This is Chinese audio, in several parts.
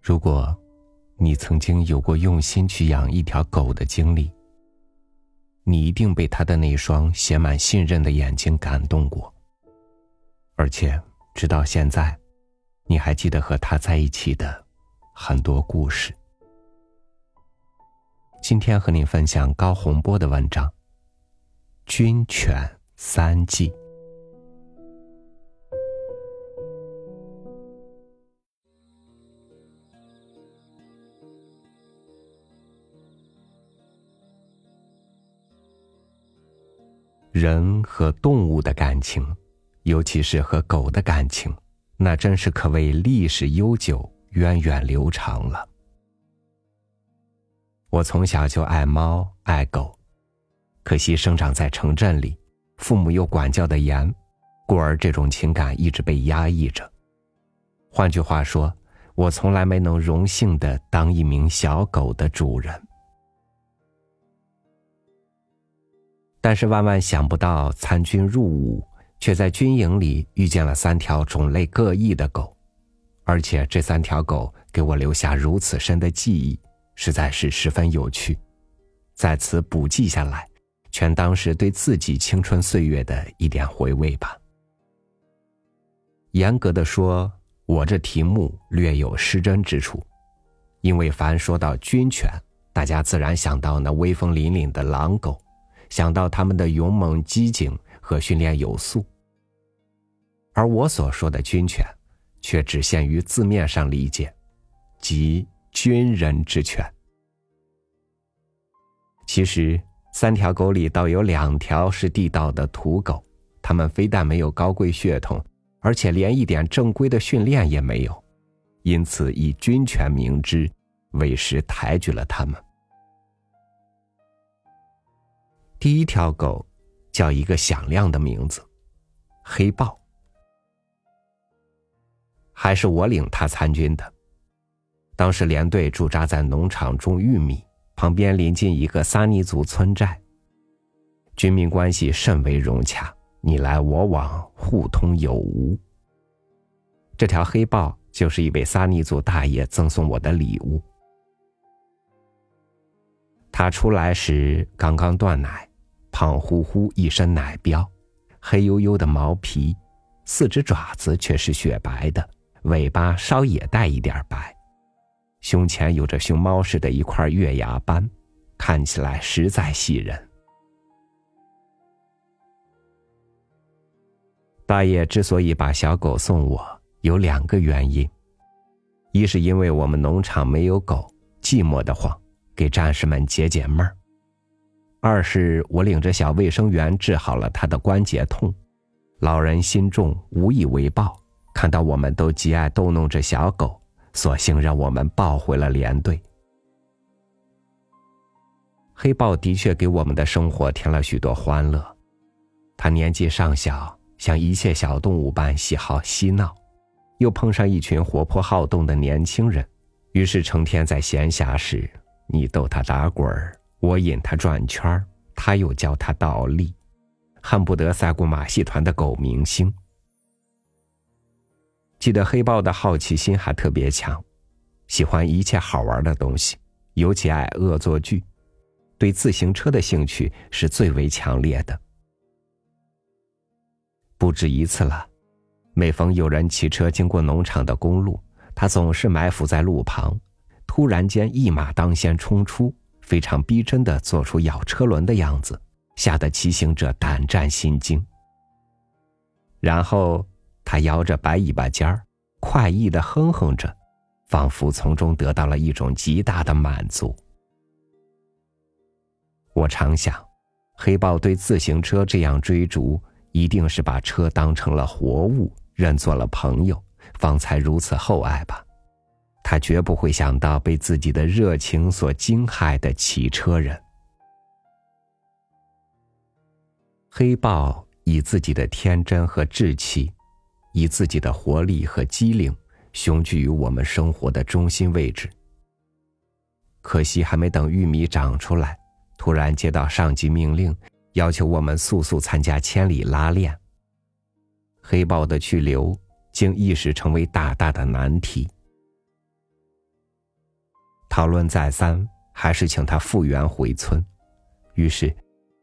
如果，你曾经有过用心去养一条狗的经历，你一定被它的那双写满信任的眼睛感动过。而且，直到现在，你还记得和它在一起的很多故事。今天和你分享高洪波的文章《军犬三季》。人和动物的感情，尤其是和狗的感情，那真是可谓历史悠久、源远流长了。我从小就爱猫爱狗，可惜生长在城镇里，父母又管教的严，故而这种情感一直被压抑着。换句话说，我从来没能荣幸的当一名小狗的主人。但是万万想不到，参军入伍，却在军营里遇见了三条种类各异的狗，而且这三条狗给我留下如此深的记忆，实在是十分有趣。在此补记下来，全当是对自己青春岁月的一点回味吧。严格的说，我这题目略有失真之处，因为凡说到军犬，大家自然想到那威风凛凛的狼狗。想到他们的勇猛机警和训练有素，而我所说的军犬，却只限于字面上理解，即军人之犬。其实，三条狗里倒有两条是地道的土狗，它们非但没有高贵血统，而且连一点正规的训练也没有，因此以军犬名之，委实抬举了它们。第一条狗，叫一个响亮的名字——黑豹。还是我领他参军的。当时连队驻扎在农场种玉米，旁边临近一个撒尼族村寨，军民关系甚为融洽，你来我往，互通有无。这条黑豹就是一位撒尼族大爷赠送我的礼物。他出来时刚刚断奶。胖乎乎，一身奶膘，黑黝黝的毛皮，四只爪子却是雪白的，尾巴稍也带一点白，胸前有着熊猫似的一块月牙斑，看起来实在喜人。大爷之所以把小狗送我，有两个原因：一是因为我们农场没有狗，寂寞的慌，给战士们解解闷儿。二是我领着小卫生员治好了他的关节痛，老人心重，无以为报。看到我们都极爱逗弄这小狗，索性让我们抱回了连队。黑豹的确给我们的生活添了许多欢乐。他年纪尚小，像一切小动物般喜好嬉闹，又碰上一群活泼好动的年轻人，于是成天在闲暇时，你逗他打滚儿。我引他转圈他又教他倒立，恨不得赛过马戏团的狗明星。记得黑豹的好奇心还特别强，喜欢一切好玩的东西，尤其爱恶作剧，对自行车的兴趣是最为强烈的。不止一次了，每逢有人骑车经过农场的公路，他总是埋伏在路旁，突然间一马当先冲出。非常逼真的做出咬车轮的样子，吓得骑行者胆战心惊。然后他摇着白尾巴尖儿，快意的哼哼着，仿佛从中得到了一种极大的满足。我常想，黑豹对自行车这样追逐，一定是把车当成了活物，认作了朋友，方才如此厚爱吧。他绝不会想到被自己的热情所惊骇的骑车人。黑豹以自己的天真和志气，以自己的活力和机灵，雄踞于我们生活的中心位置。可惜还没等玉米长出来，突然接到上级命令，要求我们速速参加千里拉练。黑豹的去留竟一时成为大大的难题。讨论再三，还是请他复原回村。于是，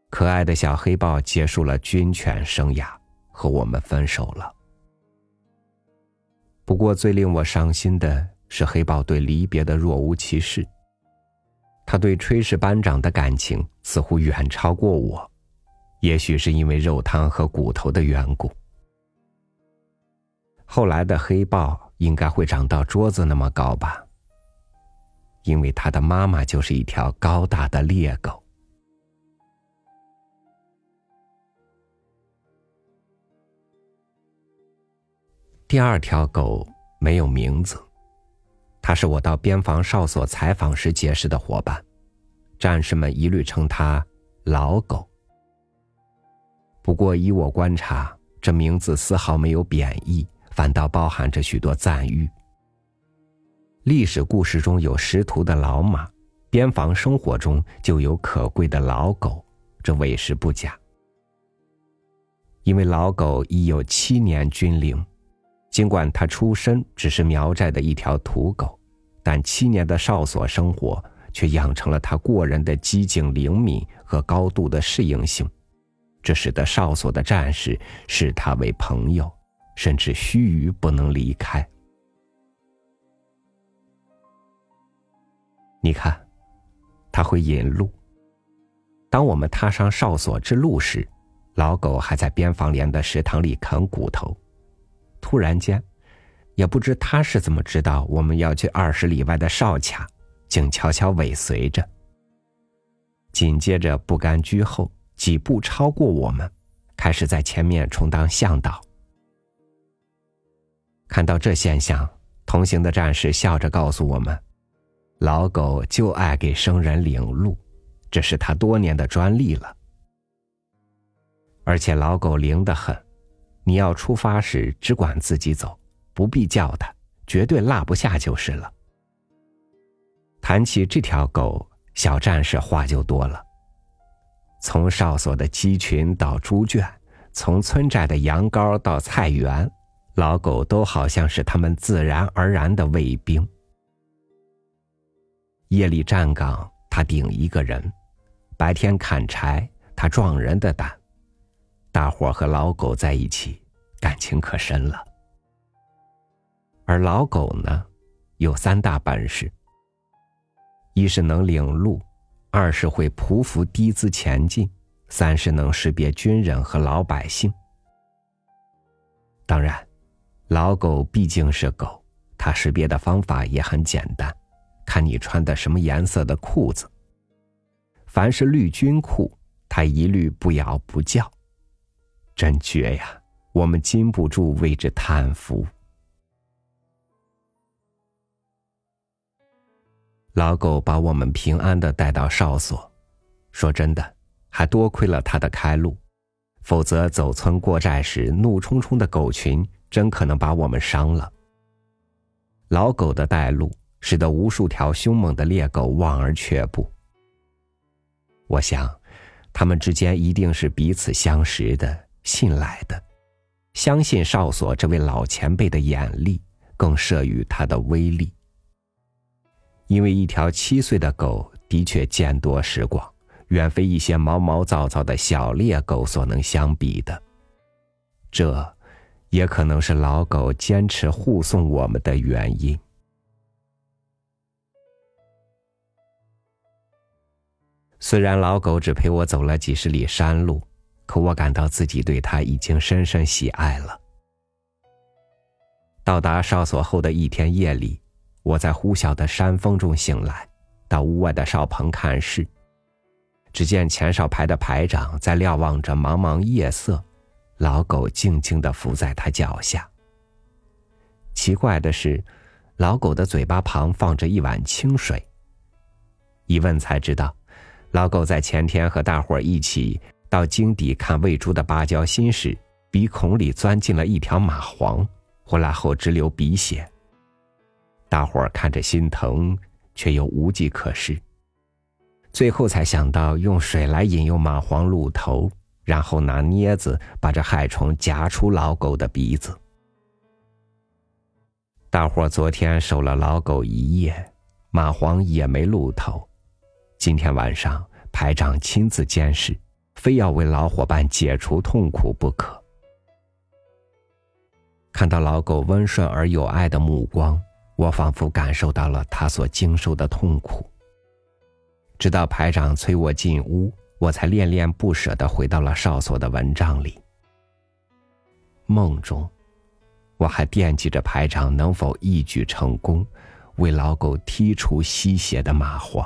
可爱的小黑豹结束了军犬生涯，和我们分手了。不过，最令我伤心的是黑豹对离别的若无其事。他对炊事班长的感情似乎远超过我，也许是因为肉汤和骨头的缘故。后来的黑豹应该会长到桌子那么高吧，因为他的妈妈就是一条高大的猎狗。第二条狗没有名字，它是我到边防哨所采访时结识的伙伴，战士们一律称它“老狗”。不过依我观察，这名字丝毫没有贬义，反倒包含着许多赞誉。历史故事中有识途的老马，边防生活中就有可贵的老狗，这委实不假。因为老狗已有七年军龄。尽管他出身只是苗寨的一条土狗，但七年的哨所生活却养成了他过人的机警灵敏和高度的适应性，这使得哨所的战士视他为朋友，甚至须臾不能离开。你看，他会引路。当我们踏上哨所之路时，老狗还在边防连的食堂里啃骨头。突然间，也不知他是怎么知道我们要去二十里外的哨卡，竟悄悄尾随着。紧接着不甘居后，几步超过我们，开始在前面充当向导。看到这现象，同行的战士笑着告诉我们：“老狗就爱给生人领路，这是他多年的专利了。而且老狗灵得很。”你要出发时只管自己走，不必叫他，绝对落不下就是了。谈起这条狗，小战士话就多了。从哨所的鸡群到猪圈，从村寨的羊羔到菜园，老狗都好像是他们自然而然的卫兵。夜里站岗，他顶一个人；白天砍柴，他壮人的胆。大伙和老狗在一起，感情可深了。而老狗呢，有三大本事：一是能领路，二是会匍匐低姿前进，三是能识别军人和老百姓。当然，老狗毕竟是狗，它识别的方法也很简单，看你穿的什么颜色的裤子。凡是绿军裤，它一律不咬不叫。真绝呀！我们禁不住为之叹服。老狗把我们平安的带到哨所，说真的，还多亏了他的开路，否则走村过寨时，怒冲冲的狗群真可能把我们伤了。老狗的带路，使得无数条凶猛的猎狗望而却步。我想，他们之间一定是彼此相识的。信赖的，相信哨所这位老前辈的眼力，更慑于他的威力。因为一条七岁的狗的确见多识广，远非一些毛毛躁躁的小猎狗所能相比的。这，也可能是老狗坚持护送我们的原因。虽然老狗只陪我走了几十里山路。可我感到自己对他已经深深喜爱了。到达哨所后的一天夜里，我在呼啸的山风中醒来，到屋外的哨棚看事。只见前哨排的排长在瞭望着茫茫夜色，老狗静静的伏在他脚下。奇怪的是，老狗的嘴巴旁放着一碗清水。一问才知道，老狗在前天和大伙一起。到井底看喂猪的芭蕉心时，鼻孔里钻进了一条蚂蟥，回来后直流鼻血。大伙看着心疼，却又无计可施。最后才想到用水来引诱蚂蟥露头，然后拿镊子把这害虫夹出老狗的鼻子。大伙昨天守了老狗一夜，蚂蟥也没露头。今天晚上排长亲自监视，非要为老伙伴解除痛苦不可。看到老狗温顺而有爱的目光，我仿佛感受到了他所经受的痛苦。直到排长催我进屋，我才恋恋不舍的回到了哨所的蚊帐里。梦中，我还惦记着排长能否一举成功，为老狗剔除吸血的蚂蟥。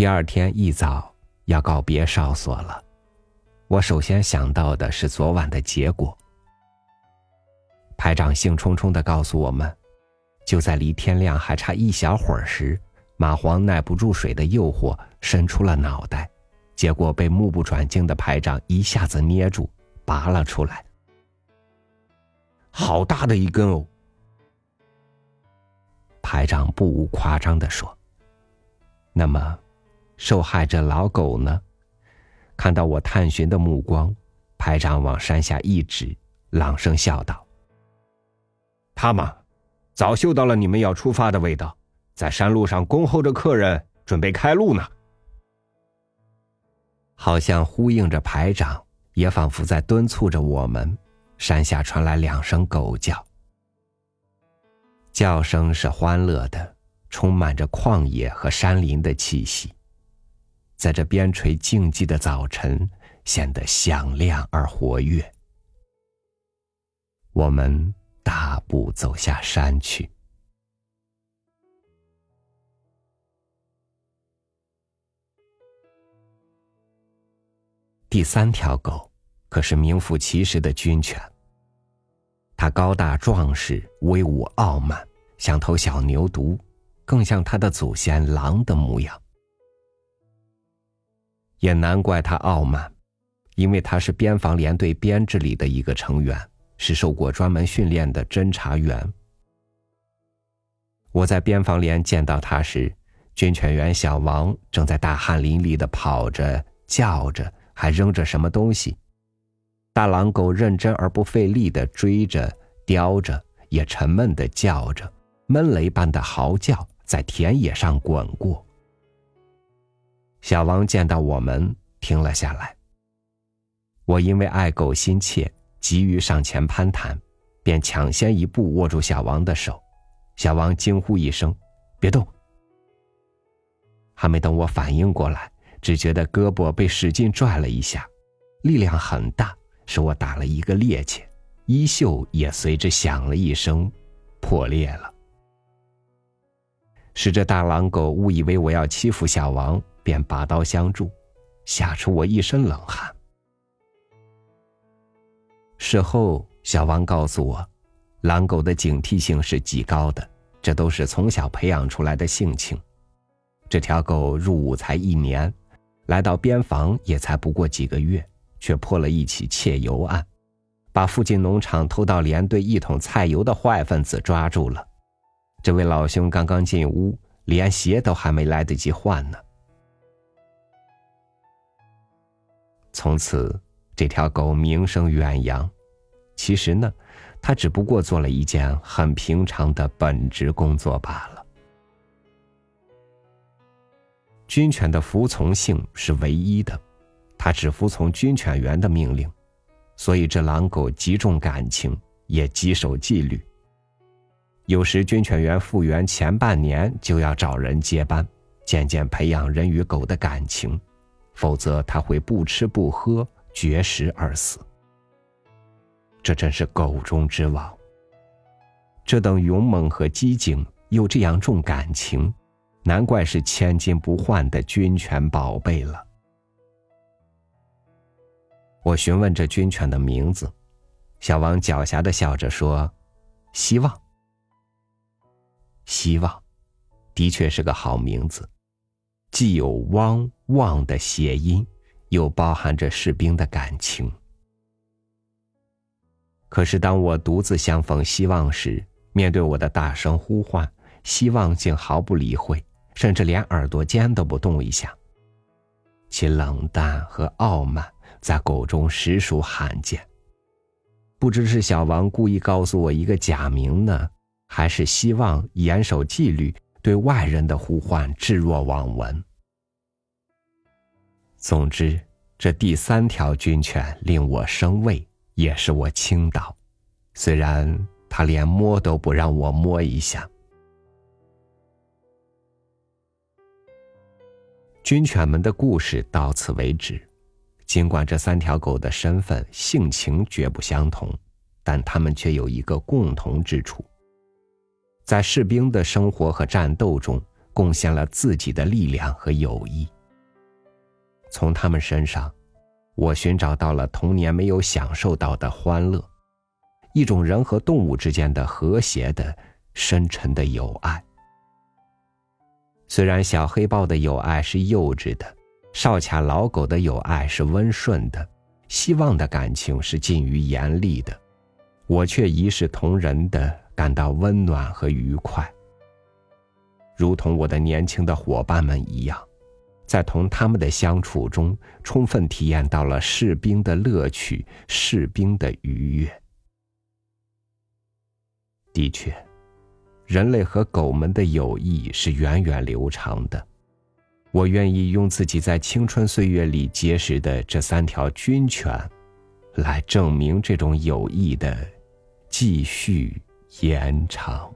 第二天一早要告别哨所了，我首先想到的是昨晚的结果。排长兴冲冲的告诉我们。就在离天亮还差一小会儿时，蚂蟥耐不住水的诱惑，伸出了脑袋，结果被目不转睛的排长一下子捏住，拔了出来。好大的一根哦！排长不无夸张的说。那么，受害者老狗呢？看到我探寻的目光，排长往山下一指，朗声笑道：“他嘛。”早嗅到了你们要出发的味道，在山路上恭候着客人，准备开路呢。好像呼应着排长，也仿佛在敦促着我们。山下传来两声狗叫，叫声是欢乐的，充满着旷野和山林的气息，在这边陲静寂的早晨，显得响亮而活跃。我们。大步走下山去。第三条狗可是名副其实的军犬。它高大壮实、威武傲慢，像头小牛犊，更像它的祖先狼的模样。也难怪他傲慢，因为他是边防连队编制里的一个成员。是受过专门训练的侦查员。我在边防连见到他时，军犬员小王正在大汗淋漓的跑着、叫着，还扔着什么东西。大狼狗认真而不费力的追着、叼着，也沉闷的叫着，闷雷般的嚎叫，在田野上滚过。小王见到我们，停了下来。我因为爱狗心切。急于上前攀谈，便抢先一步握住小王的手。小王惊呼一声：“别动！”还没等我反应过来，只觉得胳膊被使劲拽了一下，力量很大，使我打了一个趔趄，衣袖也随之响了一声，破裂了。使这大狼狗误以为我要欺负小王，便拔刀相助，吓出我一身冷汗。事后，小王告诉我，狼狗的警惕性是极高的，这都是从小培养出来的性情。这条狗入伍才一年，来到边防也才不过几个月，却破了一起窃油案，把附近农场偷到连队一桶菜油的坏分子抓住了。这位老兄刚刚进屋，连鞋都还没来得及换呢。从此。这条狗名声远扬，其实呢，它只不过做了一件很平常的本职工作罢了。军犬的服从性是唯一的，它只服从军犬员的命令，所以这狼狗极重感情，也极守纪律。有时军犬员复员前半年就要找人接班，渐渐培养人与狗的感情，否则他会不吃不喝。绝食而死，这真是狗中之王。这等勇猛和机警，又这样重感情，难怪是千金不换的军犬宝贝了。我询问这军犬的名字，小王狡黠的笑着说：“希望。”希望，的确是个好名字，既有“汪旺”的谐音。又包含着士兵的感情。可是，当我独自相逢希望时，面对我的大声呼唤，希望竟毫不理会，甚至连耳朵尖都不动一下。其冷淡和傲慢在狗中实属罕见。不知是小王故意告诉我一个假名呢，还是希望严守纪律，对外人的呼唤置若罔闻。总之，这第三条军犬令我生畏，也是我倾倒。虽然他连摸都不让我摸一下。军犬们的故事到此为止。尽管这三条狗的身份、性情绝不相同，但它们却有一个共同之处：在士兵的生活和战斗中贡献了自己的力量和友谊。从他们身上，我寻找到了童年没有享受到的欢乐，一种人和动物之间的和谐的、深沉的友爱。虽然小黑豹的友爱是幼稚的。少卡老狗的友爱是温顺的，希望的感情是近于严厉的，我却一视同仁的感到温暖和愉快，如同我的年轻的伙伴们一样，在同他们的相处中，充分体验到了士兵的乐趣，士兵的愉悦。的确，人类和狗们的友谊是源远流长的。我愿意用自己在青春岁月里结识的这三条军犬，来证明这种友谊的继续延长。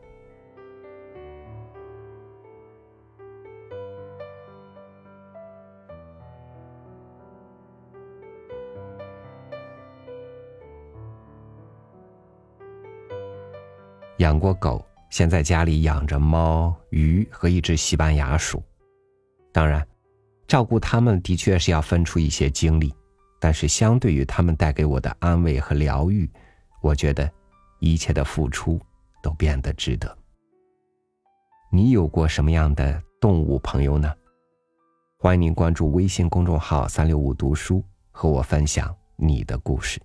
养过狗，现在家里养着猫、鱼和一只西班牙鼠。当然，照顾他们的确是要分出一些精力，但是相对于他们带给我的安慰和疗愈，我觉得一切的付出都变得值得。你有过什么样的动物朋友呢？欢迎您关注微信公众号“三六五读书”，和我分享你的故事。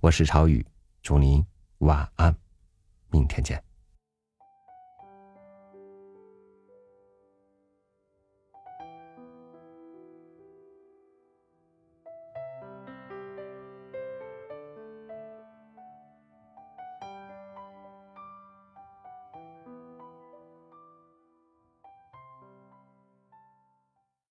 我是超宇，祝您晚安，明天见。